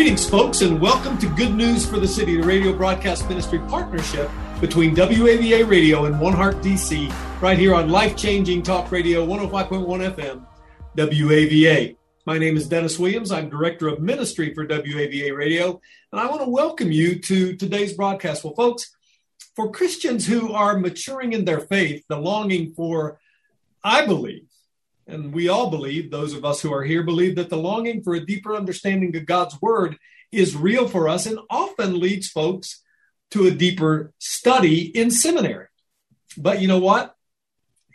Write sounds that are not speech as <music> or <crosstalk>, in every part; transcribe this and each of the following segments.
Greetings, folks, and welcome to Good News for the City, the radio broadcast ministry partnership between WAVA Radio and One Heart DC, right here on life changing talk radio 105.1 FM, WAVA. My name is Dennis Williams. I'm Director of Ministry for WAVA Radio, and I want to welcome you to today's broadcast. Well, folks, for Christians who are maturing in their faith, the longing for, I believe, and we all believe, those of us who are here believe that the longing for a deeper understanding of God's word is real for us and often leads folks to a deeper study in seminary. But you know what?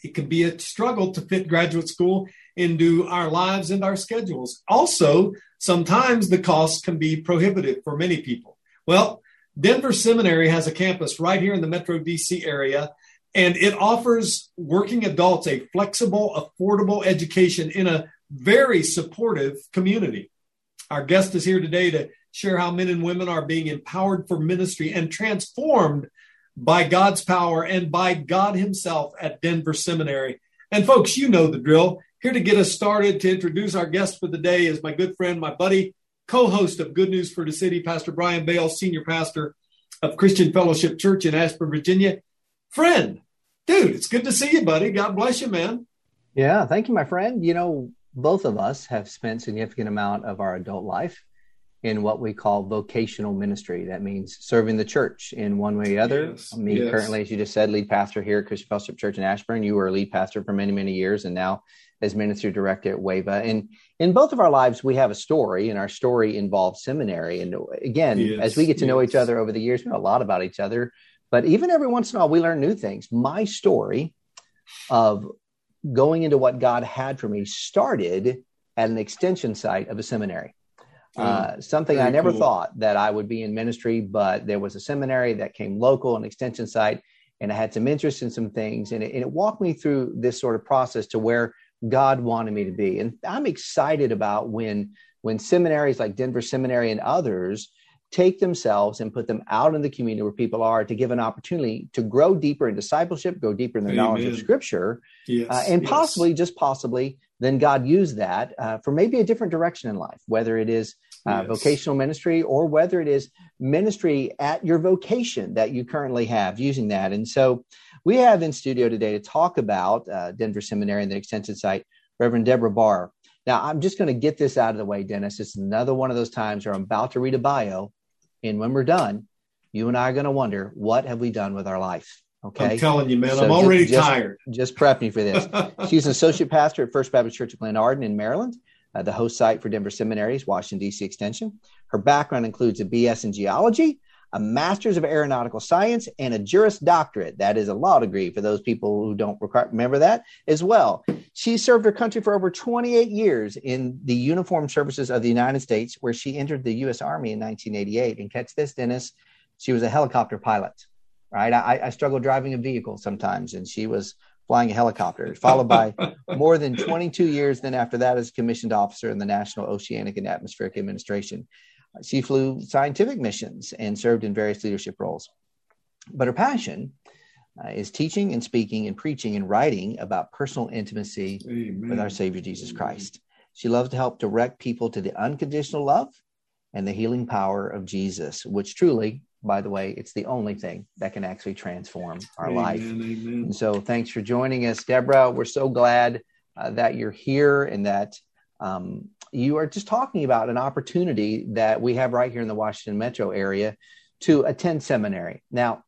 It can be a struggle to fit graduate school into our lives and our schedules. Also, sometimes the costs can be prohibitive for many people. Well, Denver Seminary has a campus right here in the Metro DC area and it offers working adults a flexible, affordable education in a very supportive community. Our guest is here today to share how men and women are being empowered for ministry and transformed by God's power and by God Himself at Denver Seminary. And folks, you know the drill. Here to get us started, to introduce our guest for the day is my good friend, my buddy, co host of Good News for the City, Pastor Brian Bale, senior pastor of Christian Fellowship Church in Ashburn, Virginia. Friend, dude, it's good to see you, buddy. God bless you, man. Yeah, thank you, my friend. You know, both of us have spent significant amount of our adult life in what we call vocational ministry. That means serving the church in one way or the other. Yes, Me, yes. currently, as you just said, lead pastor here at Christian Fellowship Church in Ashburn. You were a lead pastor for many, many years, and now as ministry director at WAVA. And in both of our lives, we have a story, and our story involves seminary. And again, Yes, as we get to know each other over the years, we know a lot about each other. But even every once in a while, we learn new things. My story of going into what God had for me started at an extension site of a seminary. Uh, something I never cool. thought that I would be in ministry, but there was a seminary that came local, an extension site, and I had some interest in some things, and it, and it walked me through this sort of process to where God wanted me to be. And I'm excited about when when seminaries like Denver Seminary and others take themselves and put them out in the community where people are to give an opportunity to grow deeper in discipleship, go deeper in the knowledge of Scripture, Yes. uh, and yes. possibly, just possibly, then God used that uh, for maybe a different direction in life, whether it is uh, Yes. vocational ministry or whether it is ministry at your vocation that you currently have using that. And so we have in studio today to talk about uh, Denver Seminary and the extension site, Reverend Deborah Barr. Now, I'm just going to get this out of the way, Dennis. It's another one of those times where I'm about to read a bio, and when we're done, you and I are going to wonder, what have we done with our life? Okay. I'm telling you, man, So I'm just- already just- tired. Just prepping you for this. <laughs> She's an associate pastor at First Baptist Church of Glenarden in Maryland, uh, the host site for Denver Seminary's Washington, D.C. Extension. Her background includes a BS in geology, a master's of aeronautical science, and a Juris Doctorate. That is a law degree for those people who don't require, remember that as well. She served her country for over 28 years in the uniformed services of the United States, where she entered the U.S. Army in 1988. And catch this, Dennis, she was a helicopter pilot. Right, I, I struggle driving a vehicle sometimes, and she was flying a helicopter, followed by <laughs> more than 22 years then after that as commissioned officer in the National Oceanic and Atmospheric Administration. She flew scientific missions and served in various leadership roles. But her passion uh, is teaching and speaking and preaching and writing about personal intimacy Amen. with our Savior Jesus Christ. She loves to help direct people to the unconditional love and the healing power of Jesus, which truly, by the way, it's the only thing that can actually transform our Amen, life. Amen. And so, thanks for joining us, Deborah. We're so glad uh, that you're here and that um, you are just talking about an opportunity that we have right here in the Washington metro area to attend seminary. Now,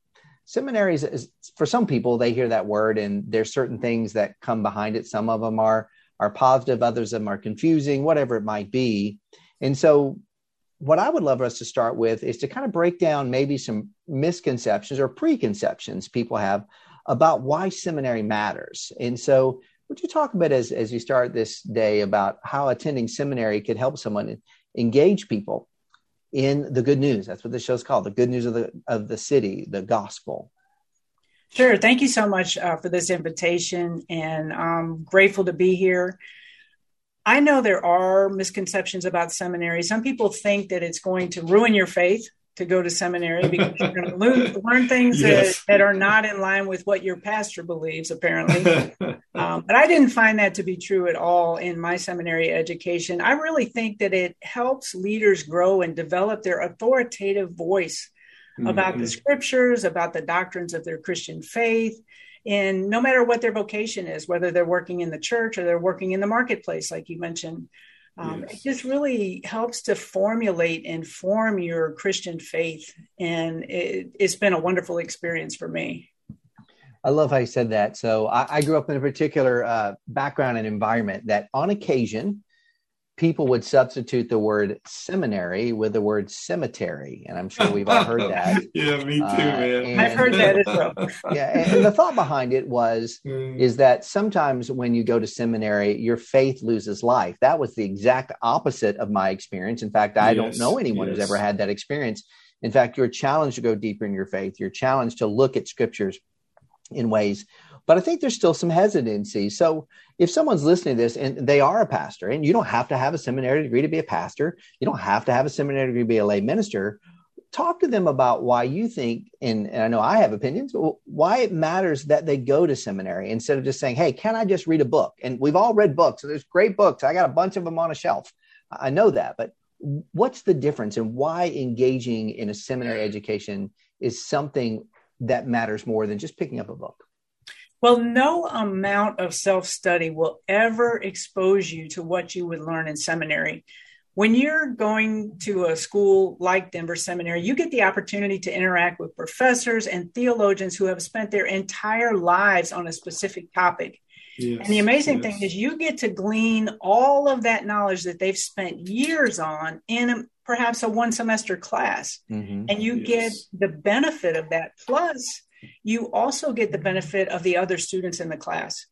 seminaries, is, for some people, they hear that word and there's certain things that come behind it. Some of them are are positive, others of them are confusing, whatever it might be. And so, what I would love us to start with is to kind of break down maybe some misconceptions or preconceptions people have about why seminary matters. And so, Would you talk a bit as, as you start this day about how attending seminary could help someone engage people in the good news? That's what the show's called, the good news of the of the city, the gospel. Sure. Thank you so much uh, for this invitation, and I'm grateful to be here. I know there are misconceptions about seminary. Some people think that it's going to ruin your faith to go to seminary because you're going to learn, <laughs> learn things yes. that, that, are not in line with what your pastor believes, apparently. <laughs> um, but I didn't find that to be true at all in my seminary education. I really think that it helps leaders grow and develop their authoritative voice mm-hmm. about the scriptures, about the doctrines of their Christian faith. And no matter what their vocation is, whether they're working in the church or they're working in the marketplace, like you mentioned, um, yes. It just really helps to formulate and form your Christian faith. And it, has been a wonderful experience for me. I love how you said that. So I, I grew up in a particular uh, background and environment that on occasion people would substitute the word seminary with the word cemetery. And I'm sure we've all heard that. <laughs> yeah, me too, uh, man. And, I've heard that as well. <laughs> yeah. And, and, the thought behind it was, <laughs> mm. is that sometimes when you go to seminary, your faith loses life. That was the exact opposite of my experience. In fact, I yes, don't know anyone yes. who's ever had that experience. In fact, you're challenged to go deeper in your faith. You're challenged to look at scriptures in ways but I think there's still some hesitancy. So if someone's listening to this and they are a pastor, and you don't have to have a seminary degree to be a pastor, you don't have to have a seminary degree to be a lay minister. Talk to them about why you think, and, and I know I have opinions, why it matters that they go to seminary instead of just saying, hey, can I just read a book? And we've all read books. There's great books. I got a bunch of them on a shelf. I know that. But what's the difference and why engaging in a seminary education is something that matters more than just picking up a book? Well, no amount of self study will ever expose you to what you would learn in seminary. When you're going to a school like Denver Seminary, you get the opportunity to interact with professors and theologians who have spent their entire lives on a specific topic. Yes, and the amazing yes. thing is, you get to glean all of that knowledge that they've spent years on in a, perhaps a one semester class. Mm-hmm. And you yes. get the benefit of that. Plus, you also get the benefit of the other students in the class.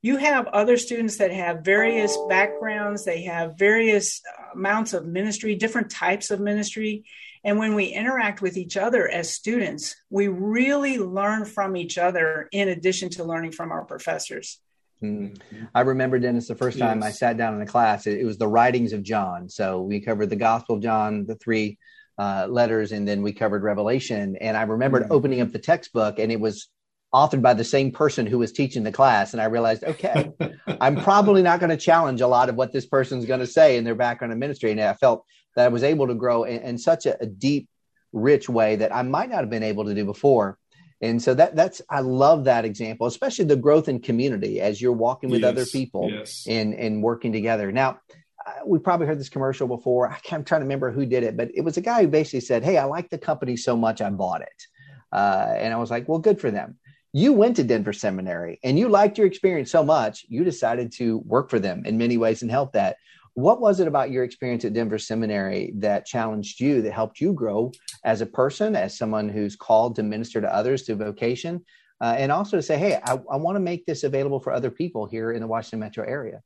You have other students that have various backgrounds, they have various amounts of ministry, different types of ministry. And when we interact with each other as students, we really learn from each other in addition to learning from our professors. Mm-hmm. I remember Dennis the first time yes. I sat down in a class. It, it, was the writings of John. So we covered the Gospel of John, the three uh, letters, and then we covered Revelation. And I remembered mm-hmm. opening up the textbook, and it was authored by the same person who was teaching the class. And I realized, okay, <laughs> I'm probably not going to challenge a lot of what this person's going to say in their background in ministry. And I felt that I was able to grow in, in such a, a, deep, rich way that I might not have been able to do before. And so that that's I love that example, especially the growth in community as you're walking with yes, other people yes. and and working together. Now, we probably heard this commercial before. I am trying to remember who did it, but it was a guy who basically said, "Hey, I like the company so much, I bought it." Uh, and I was like, "Well, good for them." You went to Denver Seminary and you liked your experience so much, you decided to work for them in many ways and help that. What was it about your experience at Denver Seminary that challenged you, that helped you grow as a person, as someone who's called to minister to others through vocation, uh, and also to say, hey, I, I want to make this available for other people here in the Washington metro area?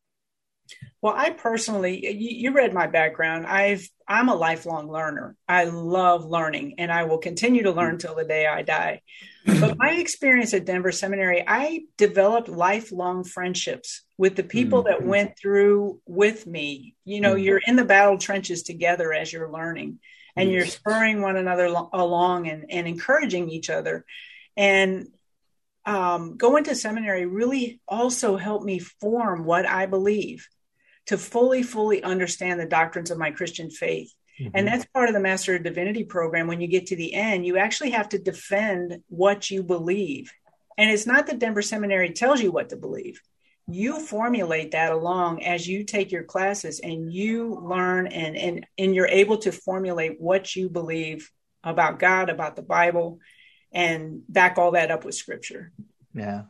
Well, I personally, you, you, read my background. I've I'm a lifelong learner. I love learning, and I will continue to learn till the day I die. But my <clears throat> experience at Denver Seminary, I developed lifelong friendships with the people mm-hmm. that went through with me. You know, mm-hmm. you're in the battle trenches together as you're learning, and you're spurring one another lo- along and, and encouraging each other. And um, going to seminary really also helped me form what I believe to fully, fully understand the doctrines of my Christian faith. Mm-hmm. And that's part of the Master of Divinity program. When you get to the end, you actually have to defend what you believe. And it's not that Denver Seminary tells you what to believe. You formulate that along as you take your classes and you learn and, and, and you're able to formulate what you believe about God, about the Bible, and back all that up with scripture. Yeah.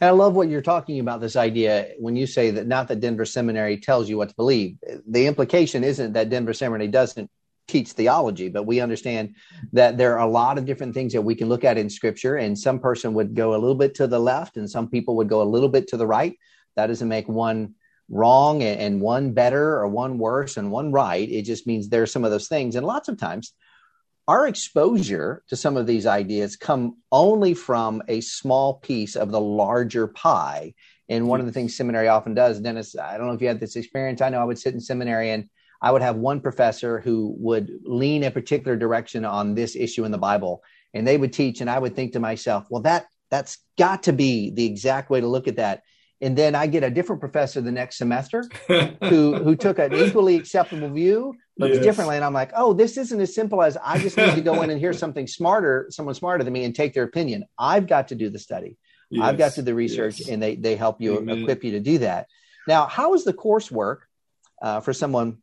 And I love what you're talking about this idea when you say that not that Denver Seminary tells you what to believe. The implication isn't that Denver Seminary doesn't teach theology, but we understand that there are a lot of different things that we can look at in scripture, and some person would go a little bit to the left, and some people would go a little bit to the right. That doesn't make one wrong and, one better or one worse and one right. It just means there's some of those things. And lots of times, our exposure to some of these ideas come only from a small piece of the larger pie. And one of the things seminary often does, Dennis, I don't know if you had this experience. I know I would sit in seminary and I would have one professor who would lean a particular direction on this issue in the Bible, and they would teach, and I would think to myself, well, that that's got to be the exact way to look at that. And then I get a different professor the next semester <laughs> who who took an equally acceptable view, but yes. differently. And I'm like, oh, this isn't as simple as I just need to go in and hear something smarter, someone smarter than me, and take their opinion. I've got to do the study. Yes. I've got to do the research, yes. and they they help you Amen. equip you to do that. Now, how is the coursework uh, for someone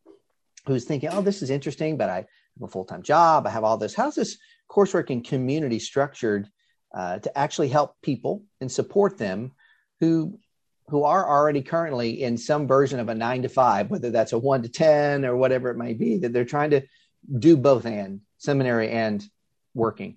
who's thinking, oh, this is interesting, but I have a full time job, I have all this. How's this coursework and community structured uh, to actually help people and support them who who are already currently in some version of a nine to five, whether that's a one to ten or whatever it may be, that they're trying to do both and seminary and working.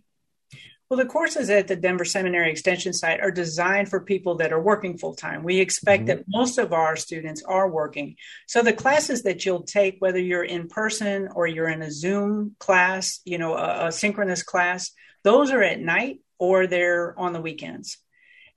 Well, the courses at the Denver Seminary Extension site are designed for people that are working full time. We expect mm-hmm. that most of our students are working. So the classes that you'll take, whether you're in person or you're in a Zoom class, you know, a, a synchronous class, those are at night or they're on the weekends.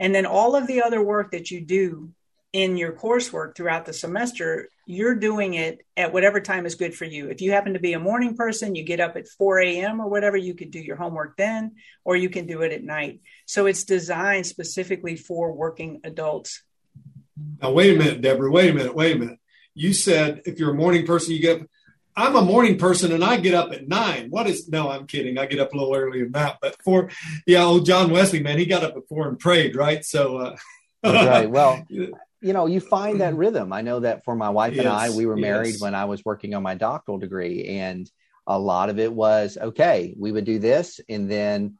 And then all of the other work that you do in your coursework throughout the semester, you're doing it at whatever time is good for you. If you happen to be a morning person, you get up at 4 a.m. or whatever, you could do your homework then, or you can do it at night. So it's designed specifically for working adults. Now, wait a minute, Deborah. Wait a minute. Wait a minute. You said if you're a morning person, you get up. I'm a morning person and I get up at nine. What is, no, I'm kidding. I get up a little earlier than that. But for, yeah, old John Wesley, man, he got up at four and prayed, right? So, uh, right. Well, <laughs> you know, you find that rhythm. I know that for my wife yes, and I, we were married yes. when I was working on my doctoral degree, and a lot of it was okay. We would do this, and then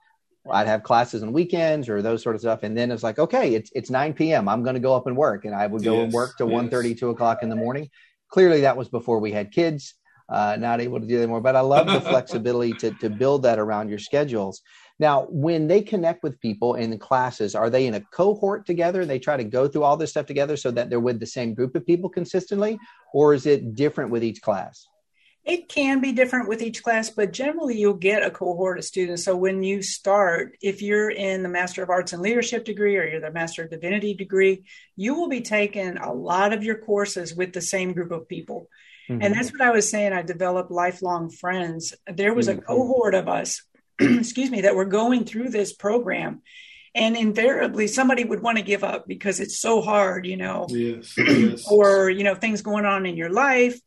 I'd have classes on weekends or those sort of stuff, and then it's like, okay, it's it's 9 p.m. I'm going to go up and work, and I would go yes, and work to yes. 1.30, 2 o'clock in the morning. Clearly, that was before we had kids. Uh, not able to do anymore, but I love the flexibility to to build that around your schedules. Now, when they connect with people in classes, are they in a cohort together? They try to go through all this stuff together so that they're with the same group of people consistently, or is it different with each class? It can be different with each class, but generally you'll get a cohort of students. So when you start, if you're in the Master of Arts and Leadership degree or you're the Master of Divinity degree, you will be taking a lot of your courses with the same group of people. Mm-hmm. And that's what I was saying. I developed lifelong friends. There was a mm-hmm. cohort of us <clears throat> excuse me, that were going through this program. And invariably, somebody would want to give up because it's so hard, you know, yes, <clears throat> yes. or, you know, things going on in your life.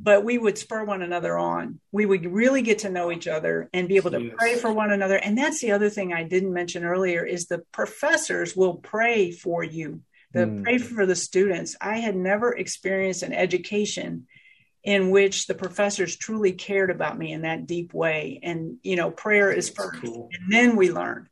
But we would spur one another on. We would really get to know each other and be able to yes. pray for one another. And that's the other thing I didn't mention earlier is the professors will pray for you. The mm. pray for the students. I had never experienced an education in which the professors truly cared about me in that deep way. And, you know, prayer is first, cool. and then we learn.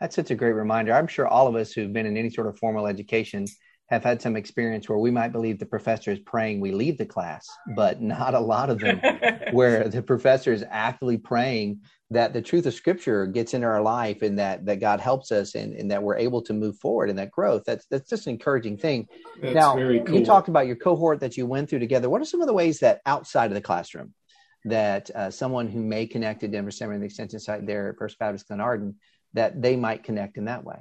That's such a great reminder. I'm sure all of us who've been in any sort of formal education have had some experience where we might believe the professor is praying we leave the class, but not a lot of them <laughs> where the professor is actively praying that the truth of scripture gets into our life and that that God helps us and, and that we're able to move forward in that growth. That's that's just an encouraging thing. That's now cool. you talked about your cohort that you went through together. What are some of the ways that outside of the classroom that uh, someone who may connect to Denver Seminary and the Extension site there at First Baptist Glenarden that they might connect in that way?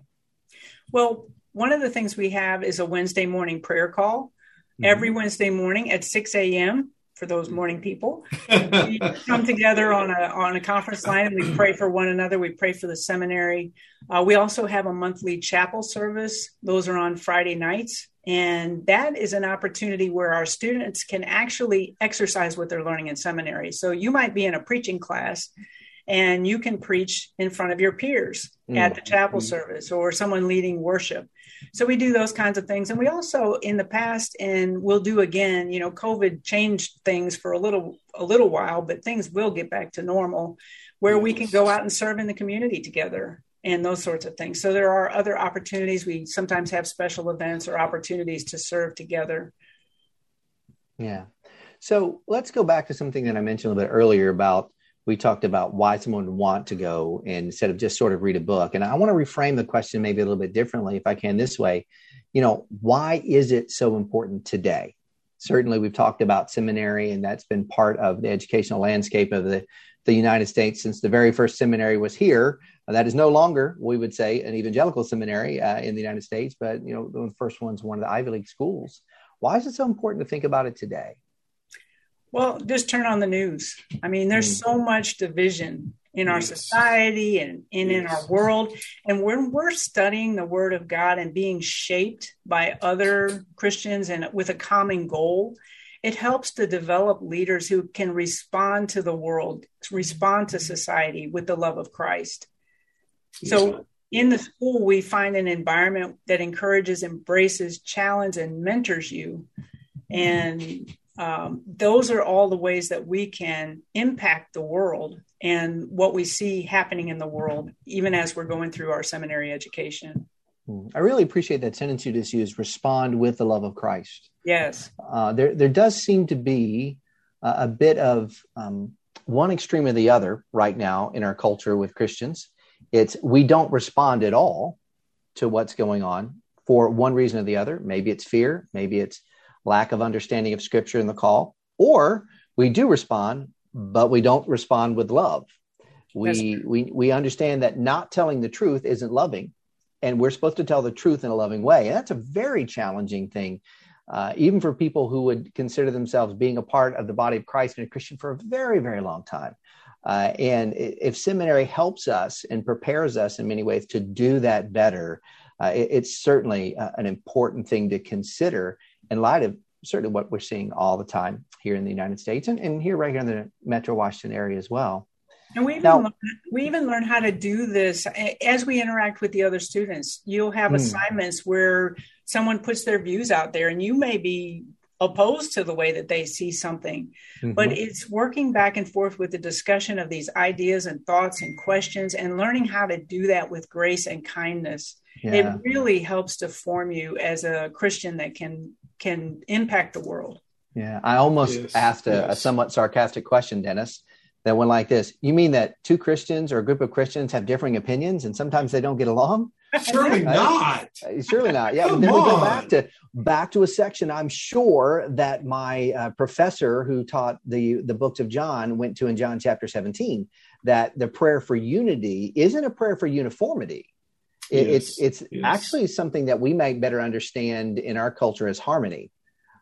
Well, one of the things we have is a Wednesday morning prayer call. Mm-hmm. Every Wednesday morning at 6 a.m for those morning people. we <laughs> come together on a on a conference line and we pray for one another. We pray for the seminary. Uh, we also have a monthly chapel service. Those are on Friday nights, and that is an opportunity where our students can actually exercise what they're learning in seminary. So you might be in a preaching class. And you can preach in front of your peers mm-hmm. at the chapel mm-hmm. service or someone leading worship. So we do those kinds of things. And we also in the past and we'll do again, you know, COVID changed things for a little a little while, but things will get back to normal where we can go out and serve in the community together and those sorts of things. So there are other opportunities. We sometimes have special events or opportunities to serve together. Yeah. So let's go back to something that I mentioned a little bit earlier about we talked about why someone would want to go instead of just sort of read a book. And I want to reframe the question maybe a little bit differently, if I can, this way. you know, why is it so important today? Certainly, we've talked about seminary, and that's been part of the educational landscape of the, the United States since the very first seminary was here. That is no longer, we would say, an evangelical seminary uh, in the United States, but you know, the first one's one of the Ivy League schools. Why is it so important to think about it today? Well, just turn on the news. I mean, there's mm. so much division in our yes. society and, and yes. in our world. And when we're studying the Word of God and being shaped by other Christians and with a common goal, it helps to develop leaders who can respond to the world, respond to society with the love of Christ. So in the school, we find an environment that encourages, embraces, challenges, and mentors you. And um, those are all the ways that we can impact the world and what we see happening in the world, even as we're going through our seminary education. Hmm. I really appreciate that sentence you just used respond with the love of Christ. Yes. Uh, there, there does seem to be a, a bit of um, one extreme or the other right now in our culture with Christians. It's we don't respond at all to what's going on for one reason or the other. Maybe it's fear, maybe it's lack of understanding of scripture in the call, or we do respond but we don't respond with love. We, we, we understand that not telling the truth isn't loving, and we're supposed to tell the truth in a loving way. And that's a very challenging thing, uh, even for people who would consider themselves being a part of the body of Christ and a Christian for a very, very long time. Uh, and if seminary helps us and prepares us in many ways to do that better, uh, it, it's certainly uh, an important thing to consider in light of certainly what we're seeing all the time here in the United States and, and here right here in the Metro Washington area as well. And we even, now, learn, we even learn how to do this as we interact with the other students. You'll have hmm. assignments where someone puts their views out there and you may be opposed to the way that they see something mm-hmm. but it's working back and forth with the discussion of these ideas and thoughts and questions and learning how to do that with grace and kindness yeah. it really helps to form you as a christian that can can impact the world. Yeah, I almost yes. asked a, yes. a, somewhat sarcastic question, Dennis, that went like this You mean that two Christians or a group of Christians have differing opinions and sometimes they don't get along? <laughs> Surely not. Uh, surely not. Yeah. Come then on. we go back to back to a section. I'm sure that my uh, professor who taught the the books of John went to in John chapter 17 that the prayer for unity isn't a prayer for uniformity. It, yes, it's it's yes. actually something that we might better understand in our culture as harmony,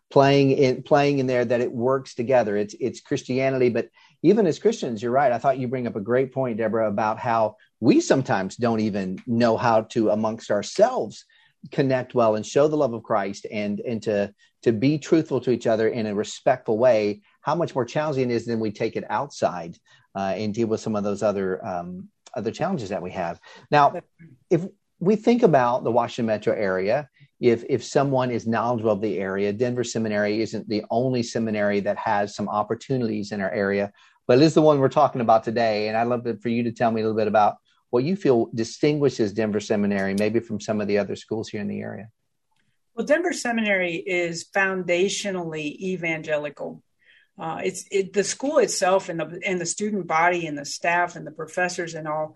playing in playing in there that it works together. It's it's Christianity, but even as Christians, you're right. I thought you bring up a great point, Deborah, about how we sometimes don't even know how to amongst ourselves connect well and show the love of Christ and and to to be truthful to each other in a respectful way. How much more challenging it is than we take it outside uh, and deal with some of those other um, other challenges that we have. Now, if we think about the Washington metro area. If, if someone is knowledgeable of the area, Denver Seminary isn't the only seminary that has some opportunities in our area, but it is the one we're talking about today. And I'd love for you to tell me a little bit about what you feel distinguishes Denver Seminary, maybe from some of the other schools here in the area. Well, Denver Seminary is foundationally evangelical. Uh, it's it, the school itself and the and the student body and the staff and the professors and all.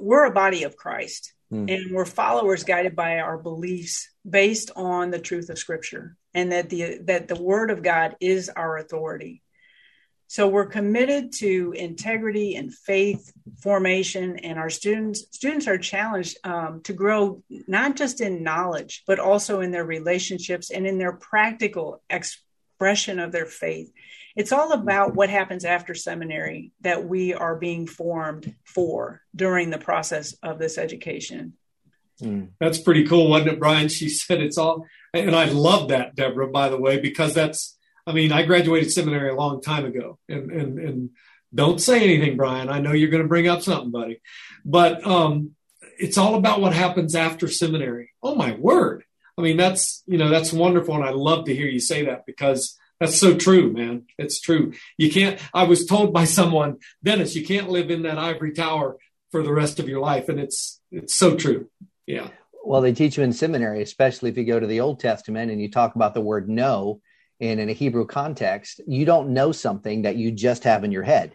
We're a body of Christ, Mm. And we're followers guided by our beliefs based on the truth of scripture and that the that the word of God is our authority. So we're committed to integrity and faith formation, and our students students are challenged um, to grow not just in knowledge, but also in their relationships and in their practical expression of their faith. It's all about what happens after seminary that we are being formed for during the process of this education. Mm. That's pretty cool, wasn't it, Brian? She said it's all, and I love that, Deborah, by the way, because that's, I mean, I graduated seminary a long time ago, and and and don't say anything, Brian. I know you're going to bring up something, buddy, but um, it's all about what happens after seminary. Oh my word! I mean, that's you know that's wonderful, and I love to hear you say that because that's so true, man. It's true. You can't, I was told by someone, Dennis, you can't live in that ivory tower for the rest of your life. And it's, it's so true. Yeah. Well, they teach you in seminary, especially if you go to the Old Testament and you talk about the word know. And in a Hebrew context, you don't know something that you just have in your head.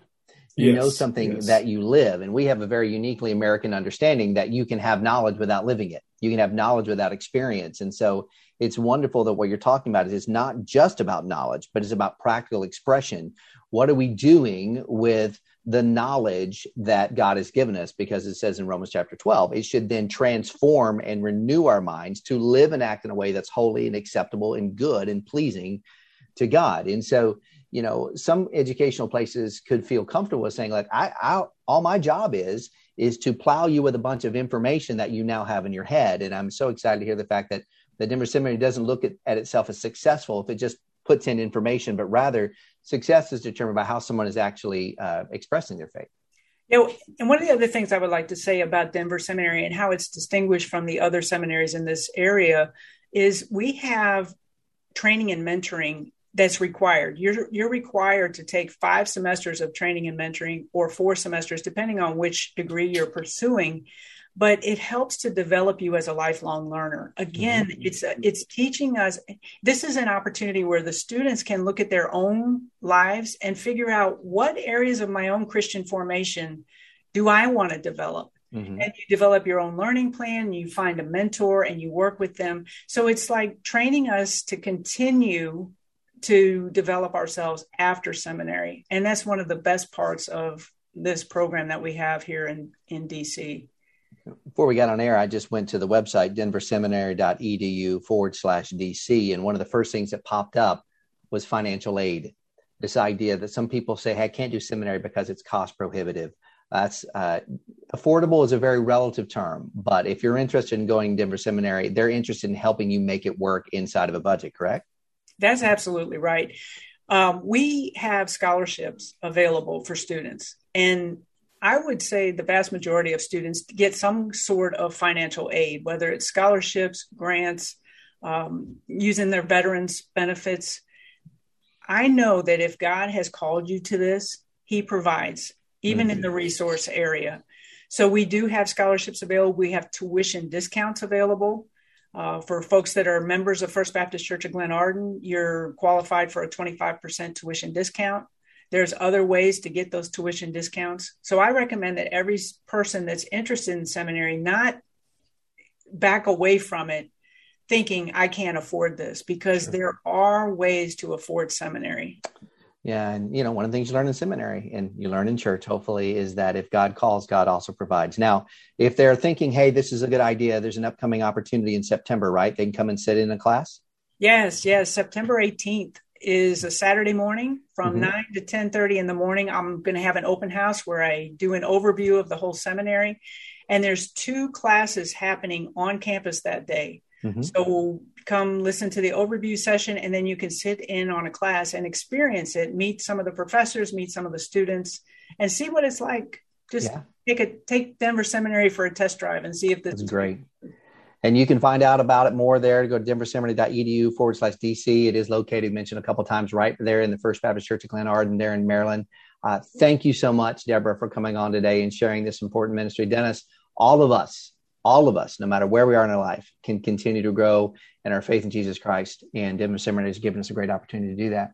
You yes, know something yes. that you live. And we have a very uniquely American understanding that you can have knowledge without living it. You can have knowledge without experience. And so it's wonderful that what you're talking about is it's not just about knowledge, but it's about practical expression. What are we doing with the knowledge that God has given us? Because it says in Romans chapter 12, it should then transform and renew our minds to live and act in a way that's holy and acceptable and good and pleasing to God. And so, you know, some educational places could feel comfortable saying, like, I, I all my job is is to plow you with a bunch of information that you now have in your head. And I'm so excited to hear the fact that the Denver Seminary doesn't look at, at itself as successful if it just puts in information, but rather success is determined by how someone is actually uh, expressing their faith. You know, and one of the other things I would like to say about Denver Seminary and how it's distinguished from the other seminaries in this area is we have training and mentoring that's required. You're you're required to take five semesters of training and mentoring or four semesters, depending on which degree you're pursuing. But it helps to develop you as a lifelong learner. Again, mm-hmm. it's it's teaching us. This is an opportunity where the students can look at their own lives and figure out what areas of my own Christian formation do I want to develop. Mm-hmm. and you develop your own learning plan you find a mentor and you work with them so it's like training us to continue to develop ourselves after seminary. And that's one of the best parts of this program that we have here in, in DC. Before we got on air, I just went to the website, denverseminary.edu forward slash DC. And one of the first things that popped up was financial aid. This idea that some people say, hey, I can't do seminary because it's cost prohibitive. That's uh, affordable is a very relative term, but if you're interested in going Denver Seminary, they're interested in helping you make it work inside of a budget, correct? That's absolutely right. Um, we have scholarships available for students, and I would say the vast majority of students get some sort of financial aid, whether it's scholarships, grants, um, using their veterans benefits. I know that if God has called you to this, He provides, even mm-hmm. in the resource area. So we do have scholarships available. We have tuition discounts available. Uh, for folks that are members of First Baptist Church of Glenarden, you're qualified for a 25% tuition discount. There's other ways to get those tuition discounts. So I recommend that every person that's interested in seminary not back away from it thinking I can't afford this because sure. there are ways to afford seminary. Yeah, and you know, one of the things you learn in seminary and you learn in church, hopefully, is that if God calls, God also provides. Now, if they're thinking, "Hey, this is a good idea," there's an upcoming opportunity in September, right? They can come and sit in a class. Yes, yes. September 18th is a Saturday morning from mm-hmm. 9 to 10:30 in the morning. I'm going to have an open house where I do an overview of the whole seminary, and there's two classes happening on campus that day. Mm-hmm. So come listen to the overview session, and then you can sit in on a class and experience it, meet some of the professors, meet some of the students, and see what it's like. Just yeah. take a take Denver Seminary for a test drive and see if this is great. And you can find out about it more there. To go to denverseminary.edu forward slash DC. It is located, mentioned a couple times, right there in the First Baptist Church of Glenarden there in Maryland. Uh, thank you so much, Deborah, for coming on today and sharing this important ministry. Dennis, all of us all of us, no matter where we are in our life, can continue to grow in our faith in Jesus Christ. And Denver Seminary has given us a great opportunity to do that.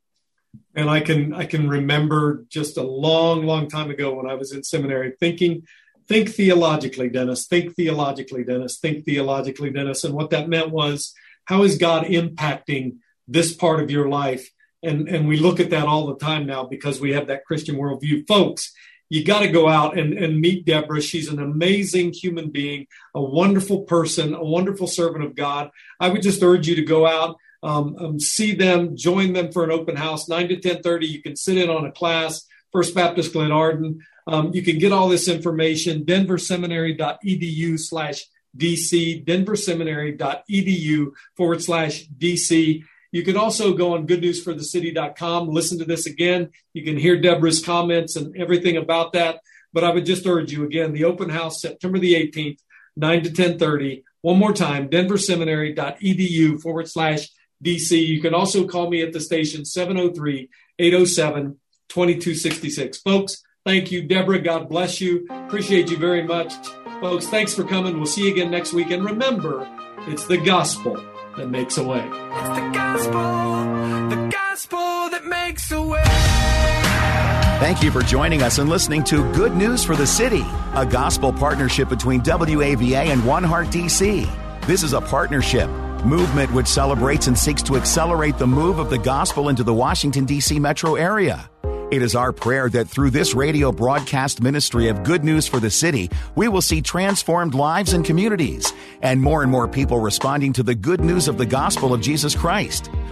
And I can I can remember just a long, long time ago when I was in seminary thinking, think theologically, Dennis, think theologically, Dennis, think theologically, Dennis. And what that meant was, how is God impacting this part of your life? And and we look at that all the time now because we have that Christian worldview. Folks, you got to go out and, and meet Deborah. She's an amazing human being, a wonderful person, a wonderful servant of God. I would just urge you to go out, um, um, see them, join them for an open house, 9 to 10.30. You can sit in on a class, First Baptist Glenarden. Um, you can get all this information, denverseminary.edu slash DC, denverseminary.edu forward slash DC. You can also go on goodnewsforthecity.com, listen to this again. You can hear Deborah's comments and everything about that. But I would just urge you again, the open house, September the 18th, 9 to 1030. One more time, denverseminary.edu forward slash DC. You can also call me at the station 703 807 2266. Folks, thank you. Deborah, God bless you. Appreciate you very much. Folks, thanks for coming. We'll see you again next week. And remember, it's the gospel that makes a way. It's the gospel, the gospel that makes a way. Thank you for joining us and listening to Good News for the City, a gospel partnership between WAVA and One Heart DC. This is a partnership movement which celebrates and seeks to accelerate the move of the gospel into the Washington, D.C. metro area. It is our prayer that through this radio broadcast ministry of good news for the city, we will see transformed lives and communities, and more and more people responding to the good news of the gospel of Jesus Christ.